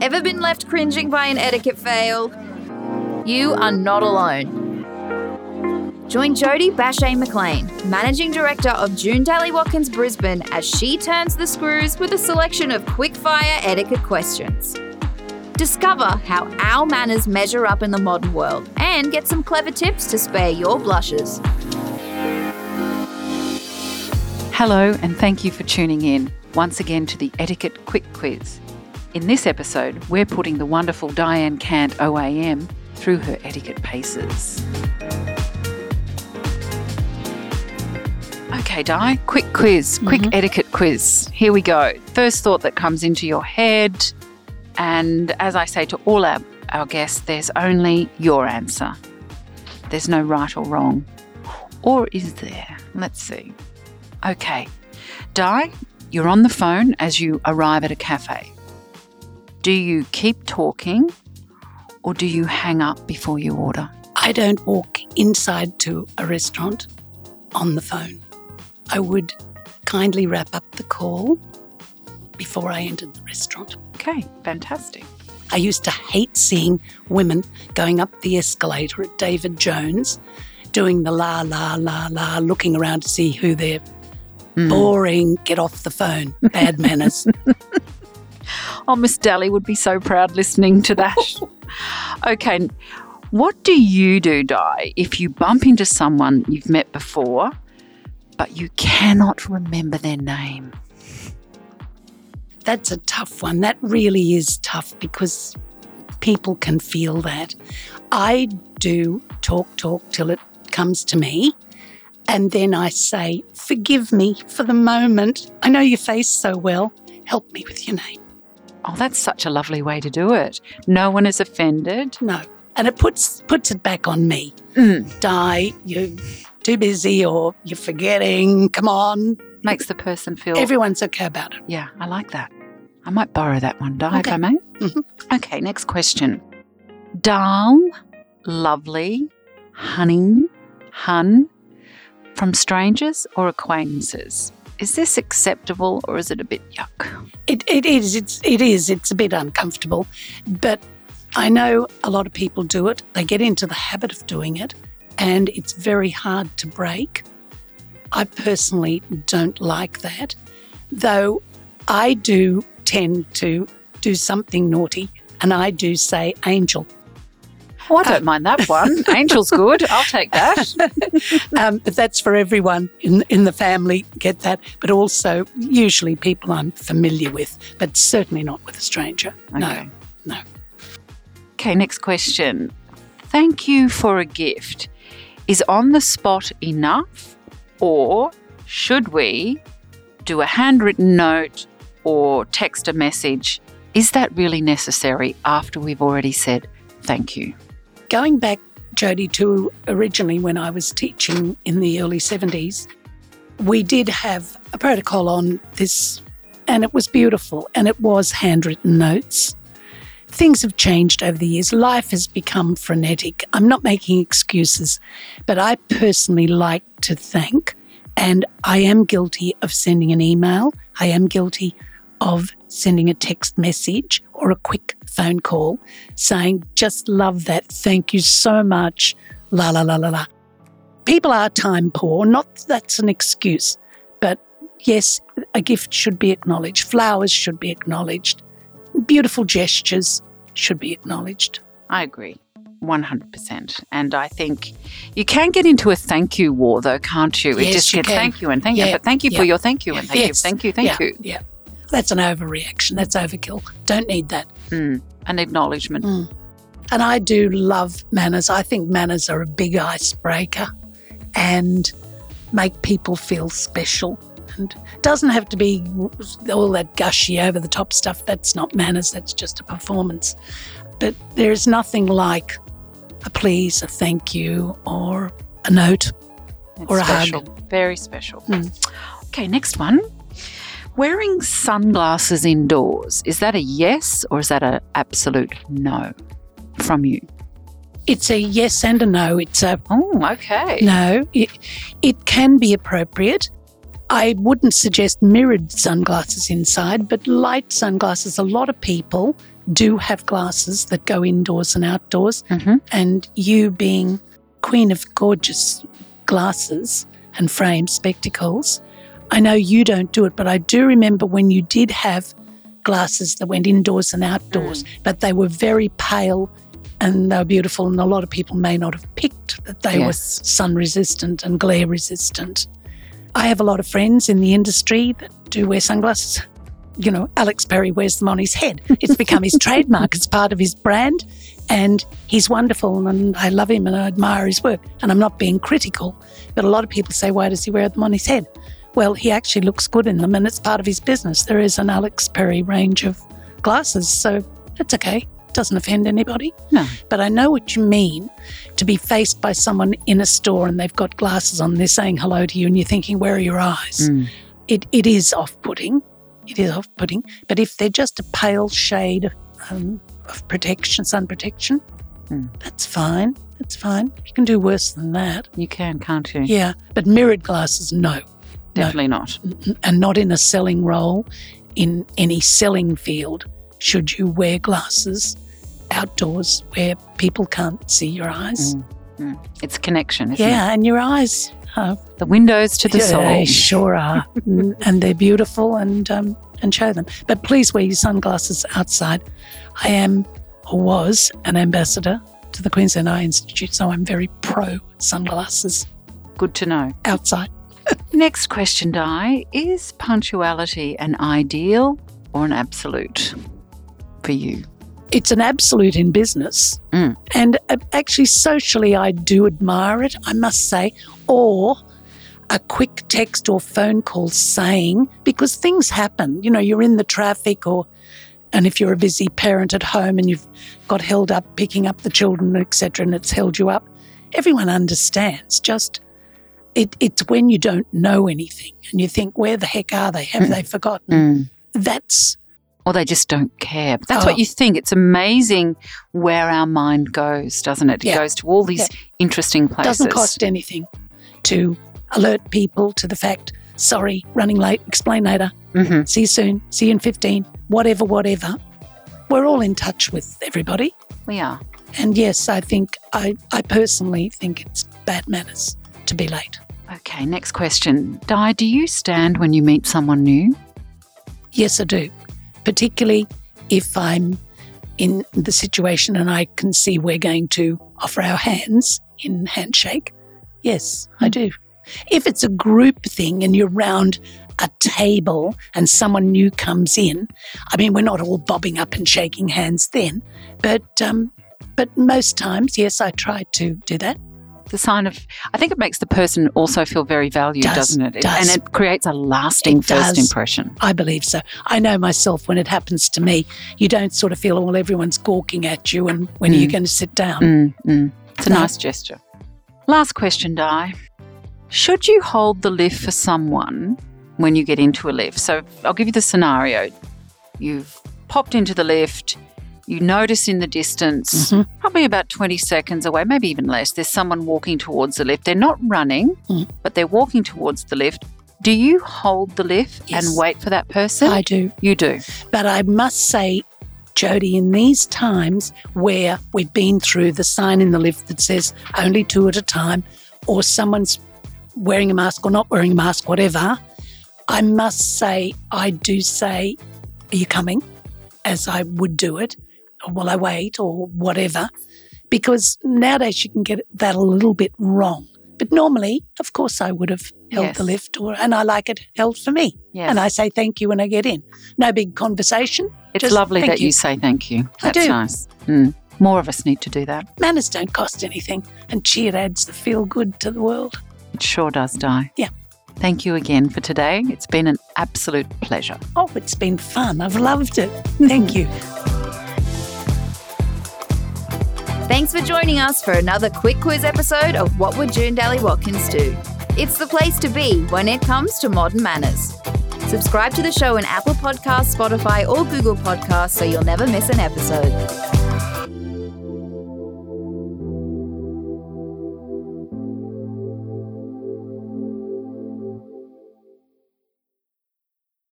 Ever been left cringing by an etiquette fail? You are not alone. Join Jodie Bache McLean, Managing Director of June Dally Watkins Brisbane, as she turns the screws with a selection of quick-fire etiquette questions. Discover how our manners measure up in the modern world and get some clever tips to spare your blushes. Hello, and thank you for tuning in once again to the Etiquette Quick Quiz. In this episode, we're putting the wonderful Dianne Cant OAM through her etiquette paces. Okay, Di, quick quiz, quick mm-hmm. etiquette quiz. Here we go. First thought that comes into your head. And as I say to all our, our guests, there's only your answer. There's no right or wrong. Or is there? Let's see. Okay. Di, you're on the phone as you arrive at a cafe. Do you keep talking or do you hang up before you order? I don't walk inside to a restaurant on the phone. I would kindly wrap up the call before I entered the restaurant. Okay, fantastic. I used to hate seeing women going up the escalator at David Jones, doing the la la la la, looking around to see who they're mm. boring, get off the phone, bad manners. Oh, Miss Dally would be so proud listening to that. okay, what do you do, Di, if you bump into someone you've met before, but you cannot remember their name? That's a tough one. That really is tough because people can feel that. I do talk, talk till it comes to me. And then I say, Forgive me for the moment. I know your face so well. Help me with your name. Oh, that's such a lovely way to do it. No one is offended. No. And it puts puts it back on me. Mm. Die, you're too busy or you're forgetting. Come on. Makes the person feel. Everyone's okay about it. yeah, I like that. I might borrow that one, Di, if Okay. I may. Mhm. Okay, next question. Dull, lovely, honey, hun, from strangers or acquaintances. Is this acceptable or is it a bit yuck? It, it is. It's it is. It's a bit uncomfortable, but I know a lot of people do it. They get into the habit of doing it, and it's very hard to break. I personally don't like that, though. I do tend to do something naughty, and I do say angel. Oh, I don't mind that one. Angel's good. I'll take that. um, but that's for everyone in in the family. Get that, but also usually people I'm familiar with, but certainly not with a stranger. Okay. No, no. Okay, next question. Thank you for a gift. Is on the spot enough, or should we do a handwritten note or text a message? Is that really necessary after we've already said thank you? Going back, Jodie, to originally when I was teaching in the early 70s, we did have a protocol on this, and it was beautiful, and it was handwritten notes. Things have changed over the years. Life has become frenetic. I'm not making excuses, but I personally like to thank, and I am guilty of sending an email. I am guilty of sending a text message or a quick phone call saying, just love that. Thank you so much. La, la, la, la, la. People are time poor. Not that that's an excuse, but yes, a gift should be acknowledged. Flowers should be acknowledged. Beautiful gestures should be acknowledged. I agree. 100%. And I think you can get into a thank you war, though, can't you? It Yes, just you gets can. thank you and thank you. But thank you yeah. for your thank you and thank you. Thank you. Thank yeah, you. Yeah. That's an overreaction. That's overkill. Don't need that. Mm, an acknowledgement. Mm. And I do love manners. I think manners are a big icebreaker and make people feel special. And it doesn't have to be all that gushy, over the top stuff. That's not manners, that's just a performance. But there is nothing like a please, a thank you, or a note. It's Or a hug. Very special. Mm. Okay, next one. Wearing sunglasses indoors, is that a yes or is that an absolute no from you? It's a yes and a no. It's a Oh, okay. No, it, it can be appropriate. I wouldn't suggest mirrored sunglasses inside, but light sunglasses. A lot of people do have glasses that go indoors and outdoors. Mm-hmm. And you being queen of gorgeous glasses and frame spectacles, I know you don't do it, but I do remember when you did have glasses that went indoors and outdoors, mm. but they were very pale and they were beautiful. And a lot of people may not have picked that they were sun resistant and glare resistant. I have a lot of friends in the industry that do wear sunglasses. You know, Alex Perry wears them on his head. It's become his trademark, it's part of his brand. And he's wonderful and I love him and I admire his work. And I'm not being critical, but a lot of people say, why does he wear them on his head? Well, he actually looks good in them and it's part of his business. There is an Alex Perry range of glasses, so it's okay. Doesn't offend anybody. No. But I know what you mean to be faced by someone in a store and they've got glasses on, they're saying hello to you, and you're thinking, Where are your eyes? Mm. It, it is off putting. It is off putting. But if they're just a pale shade um, of protection, sun protection, Mm. that's fine. That's fine. You can do worse than that. You can, can't you? Yeah. But mirrored glasses, no. Definitely not. And not in a selling role, in any selling field, should you wear glasses outdoors where people can't see your eyes. Mm. Mm. It's connection, isn't Yeah, and your eyes are the windows to the soul. They sure are, and they're beautiful, and um, and show them. But please wear your sunglasses outside. I am or was an ambassador to the Queensland Eye Institute, so I'm very pro sunglasses Good to know. outside. Next question, Di. Is punctuality an ideal or an absolute for you? It's an absolute in business, Mm. and uh, actually socially, I do admire it. I must say, or a quick text or phone call saying because things happen. You know, you're in the traffic or and if you're a busy parent at home and you've got held up picking up the children, etc., and it's held you up, everyone understands. Just it, it's when you don't know anything and you think, where the heck are they? Have Mm. they forgotten? Mm. That's Or they just don't care. That's Oh. what you think. It's amazing where our mind goes, doesn't it? It Yeah. goes to all these interesting places. It doesn't cost anything to alert people to the fact. Sorry, running late. Explain later. hmm See you soon. See you in fifteen. Whatever, whatever. We're all in touch with everybody. We are. And yes, I think I, I personally think it's bad manners to be late. Okay, next question. Di, do you stand when you meet someone new? Yes, I do. Particularly if I'm in the situation and I can see we're going to offer our hands in handshake. Yes, I do. If it's a group thing and you're round a table and someone new comes in, I mean, we're not all bobbing up and shaking hands then, but um, but most times, yes, I try to do that. The sign of, I think it makes the person also feel very valued, Does, doesn't it? does. And it creates a lasting It first does. impression. I believe so. I know myself when it happens to me, you don't sort of feel, well, everyone's gawking at you and when are you Mm. going to sit down? Mm, mm. It's a nice gesture. Last question, Di. Should you hold the lift for someone when you get into a lift? So I'll give you the scenario. You've popped into the lift, you notice in the distance, Mhm. probably about 20 seconds away, maybe even less, there's someone walking towards the lift. They're not running, Mm. but they're walking towards the lift. Do you hold the lift Yes. and wait for that person? I do. you do. But I must say, Jodie, in these times where we've been through the sign in the lift that says only two at a time, or someone's wearing a mask or not wearing a mask, whatever, I must say, I do say, Are you coming? As I would do it, or will I wait, or whatever. Because nowadays you can get that a little bit wrong. But normally, of course, I would have held Yes. the lift, or and I like it held for me. Yes. And I say thank you when I get in. No big conversation. it's just lovely that you. say thank you. I That's do. nice. Mm. More of us need to do that. Manners don't cost anything, and cheer adds the feel good to the world. It sure does, Di. Yeah. Thank you again for today. It's been an absolute pleasure. Oh, it's been fun. I've loved it. Thank you. Thanks for joining us for another quick quiz episode of What Would June Dally Watkins Do? It's the place to be when it comes to modern manners. Subscribe to the show in Apple Podcasts, Spotify, or Google Podcasts so you'll never miss an episode.